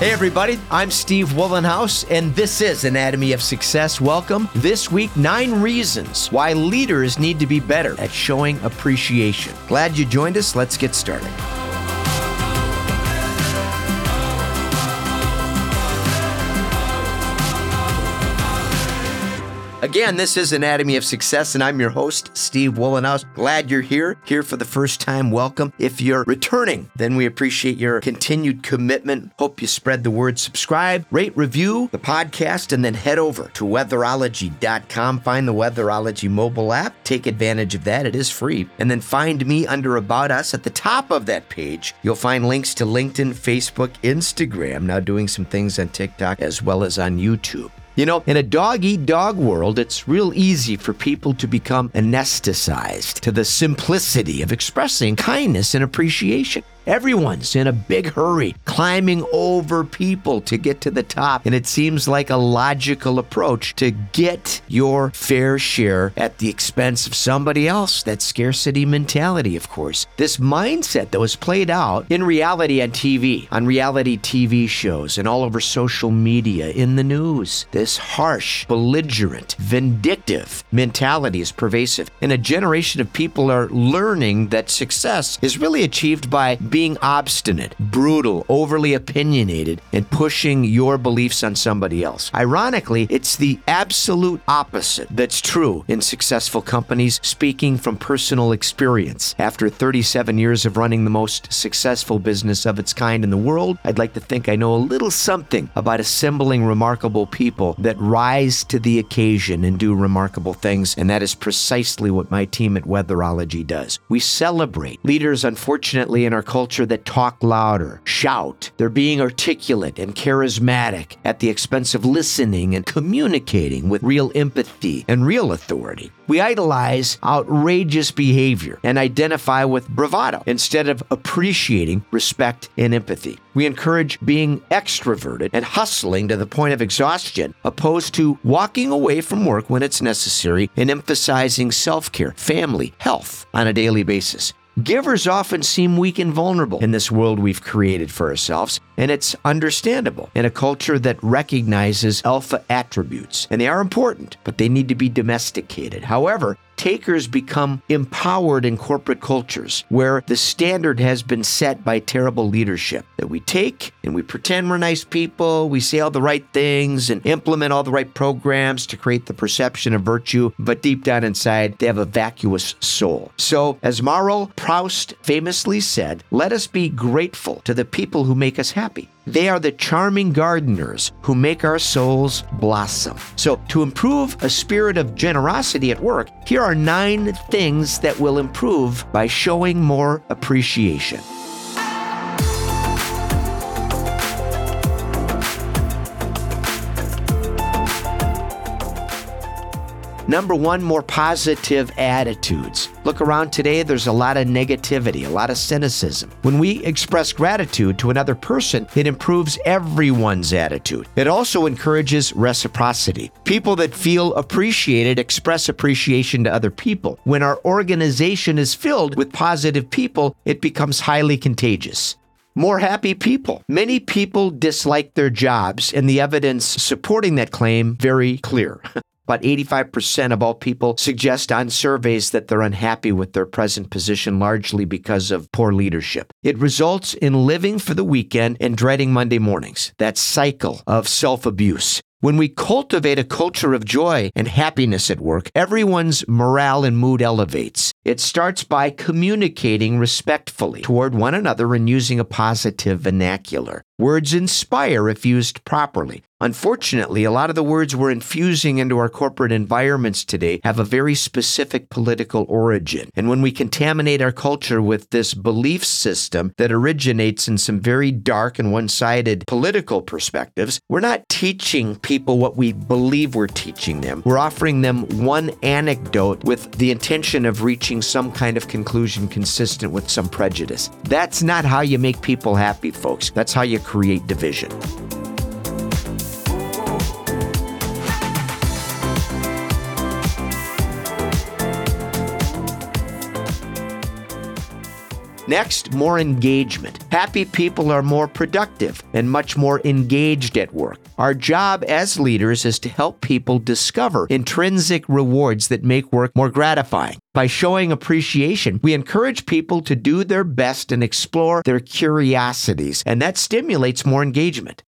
Hey, everybody, I'm Steve Wollenhouse, and this is Anatomy of Success. Welcome. This week, nine reasons why leaders need to be better at showing appreciation. Glad you joined us. Let's get started. Again, this is Anatomy of Success, and I'm your host, Steve Wollenhouse. Glad you're here. Here for the first time, welcome. If you're returning, then we appreciate your continued commitment. Hope you spread the word. Subscribe, rate, review the podcast, and then head over to weatherology.com. Find the Weatherology mobile app. Take advantage of that, it is free. And then find me under About Us. At the top of that page, you'll find links to LinkedIn, Facebook, Instagram, now doing some things on TikTok as well as on YouTube. You know, in a dog eat dog world, it's real easy for people to become anesthetized to the simplicity of expressing kindness and appreciation. Everyone's in a big hurry, climbing over people to get to the top. And it seems like a logical approach to get your fair share at the expense of somebody else. That scarcity mentality, of course. This mindset that was played out in reality on TV, on reality TV shows, and all over social media, in the news. This harsh, belligerent, vindictive mentality is pervasive. And a generation of people are learning that success is really achieved by being obstinate, brutal, overly opinionated, and pushing your beliefs on somebody else. Ironically, it's the absolute opposite that's true in successful companies, speaking from personal experience. After 37 years of running the most successful business of its kind in the world, I'd like to think I know a little something about assembling remarkable people that rise to the occasion and do remarkable things, and that is precisely what my team at Weatherology does. We celebrate leaders, unfortunately, in our culture culture that talk louder, shout. They're being articulate and charismatic at the expense of listening and communicating with real empathy and real authority. We idolize outrageous behavior and identify with bravado instead of appreciating respect and empathy. We encourage being extroverted and hustling to the point of exhaustion, opposed to walking away from work when it's necessary and emphasizing self care, family, health on a daily basis. Givers often seem weak and vulnerable in this world we've created for ourselves, and it's understandable in a culture that recognizes alpha attributes. And they are important, but they need to be domesticated. However, takers become empowered in corporate cultures where the standard has been set by terrible leadership. That we take and we pretend we're nice people, we say all the right things and implement all the right programs to create the perception of virtue, but deep down inside, they have a vacuous soul. So, as Marcel Proust famously said, let us be grateful to the people who make us happy. They are the charming gardeners who make our souls blossom. So, to improve a spirit of generosity at work, here are nine things that will improve by showing more appreciation. Number one, more positive attitudes. Look around today, there's a lot of negativity, a lot of cynicism. When we express gratitude to another person, it improves everyone's attitude. It also encourages reciprocity. People that feel appreciated express appreciation to other people. When our organization is filled with positive people, it becomes highly contagious more happy people. Many people dislike their jobs, and the evidence supporting that claim very clear. About 85% of all people suggest on surveys that they're unhappy with their present position largely because of poor leadership. It results in living for the weekend and dreading Monday mornings. That cycle of self abuse. When we cultivate a culture of joy and happiness at work, everyone's morale and mood elevates. It starts by communicating respectfully toward one another and using a positive vernacular. Words inspire if used properly. Unfortunately, a lot of the words we're infusing into our corporate environments today have a very specific political origin. And when we contaminate our culture with this belief system that originates in some very dark and one sided political perspectives, we're not teaching people what we believe we're teaching them. We're offering them one anecdote with the intention of reaching some kind of conclusion consistent with some prejudice. That's not how you make people happy, folks. That's how you create division. Next, more engagement. Happy people are more productive and much more engaged at work. Our job as leaders is to help people discover intrinsic rewards that make work more gratifying. By showing appreciation, we encourage people to do their best and explore their curiosities, and that stimulates more engagement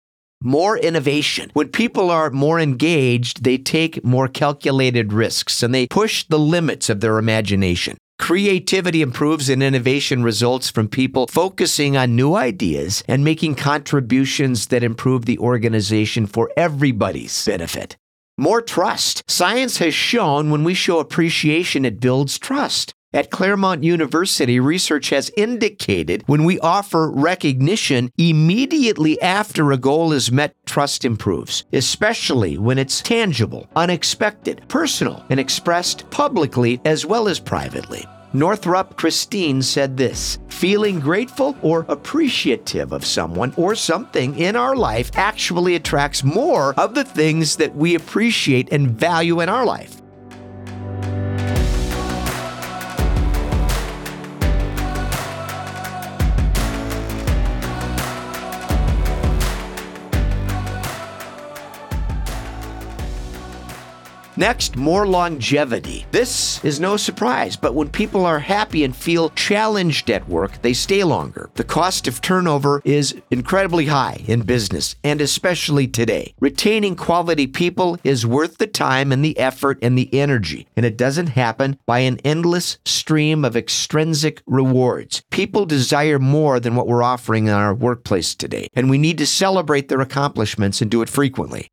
more innovation. When people are more engaged, they take more calculated risks and they push the limits of their imagination. Creativity improves and innovation results from people focusing on new ideas and making contributions that improve the organization for everybody's benefit. More trust. Science has shown when we show appreciation, it builds trust. At Claremont University, research has indicated when we offer recognition immediately after a goal is met, trust improves, especially when it's tangible, unexpected, personal, and expressed publicly as well as privately. Northrup Christine said this Feeling grateful or appreciative of someone or something in our life actually attracts more of the things that we appreciate and value in our life. Next, more longevity. This is no surprise, but when people are happy and feel challenged at work, they stay longer. The cost of turnover is incredibly high in business, and especially today. Retaining quality people is worth the time and the effort and the energy, and it doesn't happen by an endless stream of extrinsic rewards. People desire more than what we're offering in our workplace today, and we need to celebrate their accomplishments and do it frequently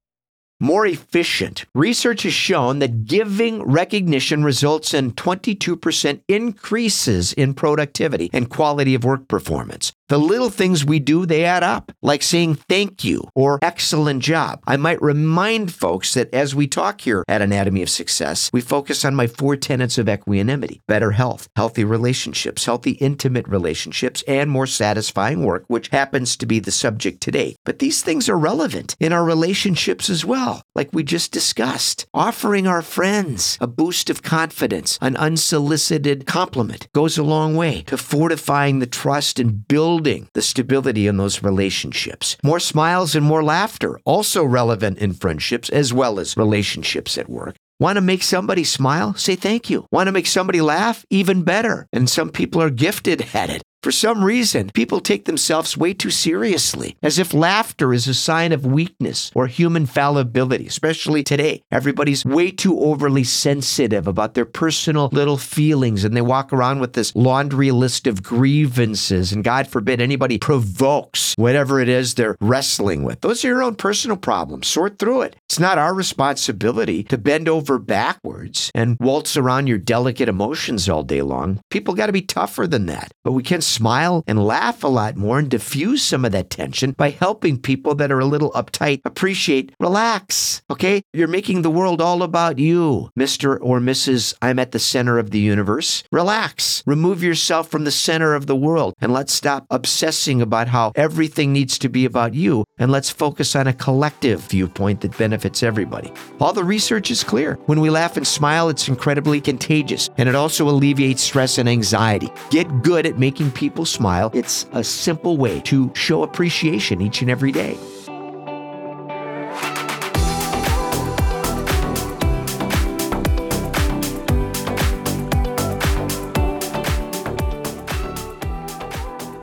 more efficient. Research has shown that giving recognition results in 22% increases in productivity and quality of work performance. The little things we do, they add up, like saying thank you or excellent job. I might remind folks that as we talk here at Anatomy of Success, we focus on my four tenets of equanimity better health, healthy relationships, healthy intimate relationships, and more satisfying work, which happens to be the subject today. But these things are relevant in our relationships as well, like we just discussed. Offering our friends a boost of confidence, an unsolicited compliment, goes a long way to fortifying the trust and building building the stability in those relationships. More smiles and more laughter, also relevant in friendships as well as relationships at work. Want to make somebody smile? Say thank you. Want to make somebody laugh? Even better. And some people are gifted at it. For some reason, people take themselves way too seriously, as if laughter is a sign of weakness or human fallibility, especially today. Everybody's way too overly sensitive about their personal little feelings, and they walk around with this laundry list of grievances, and God forbid anybody provokes whatever it is they're wrestling with. Those are your own personal problems. Sort through it. It's not our responsibility to bend over backwards and waltz around your delicate emotions all day long. People got to be tougher than that, but we can smile and laugh a lot more and diffuse some of that tension by helping people that are a little uptight appreciate, relax. Okay? You're making the world all about you, Mr. or Mrs. I'm at the center of the universe. Relax. Remove yourself from the center of the world and let's stop obsessing about how everything needs to be about you and let's focus on a collective viewpoint that benefits everybody. All the research is clear. When we laugh and smile, it's incredibly contagious and it also alleviates stress and anxiety. Get good at making people smile. It's a simple way to show appreciation each and every day.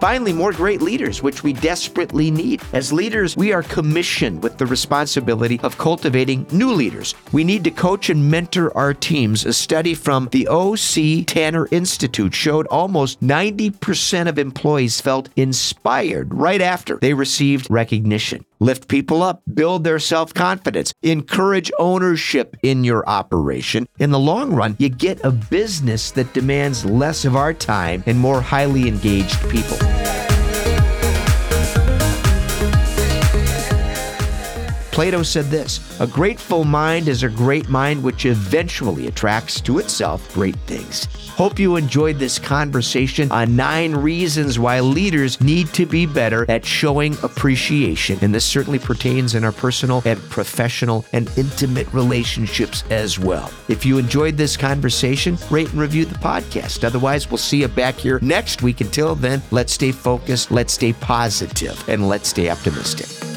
Finally, more great leaders, which we desperately need. As leaders, we are commissioned with the responsibility of cultivating new leaders. We need to coach and mentor our teams. A study from the O.C. Tanner Institute showed almost 90% of employees felt inspired right after they received recognition lift people up, build their self confidence, encourage ownership in your operation. In the long run, you get a business that demands less of our time and more highly engaged people. Plato said this A grateful mind is a great mind which eventually attracts to itself great things. Hope you enjoyed this conversation on nine reasons why leaders need to be better at showing appreciation. And this certainly pertains in our personal and professional and intimate relationships as well. If you enjoyed this conversation, rate and review the podcast. Otherwise, we'll see you back here next week. Until then, let's stay focused, let's stay positive, and let's stay optimistic.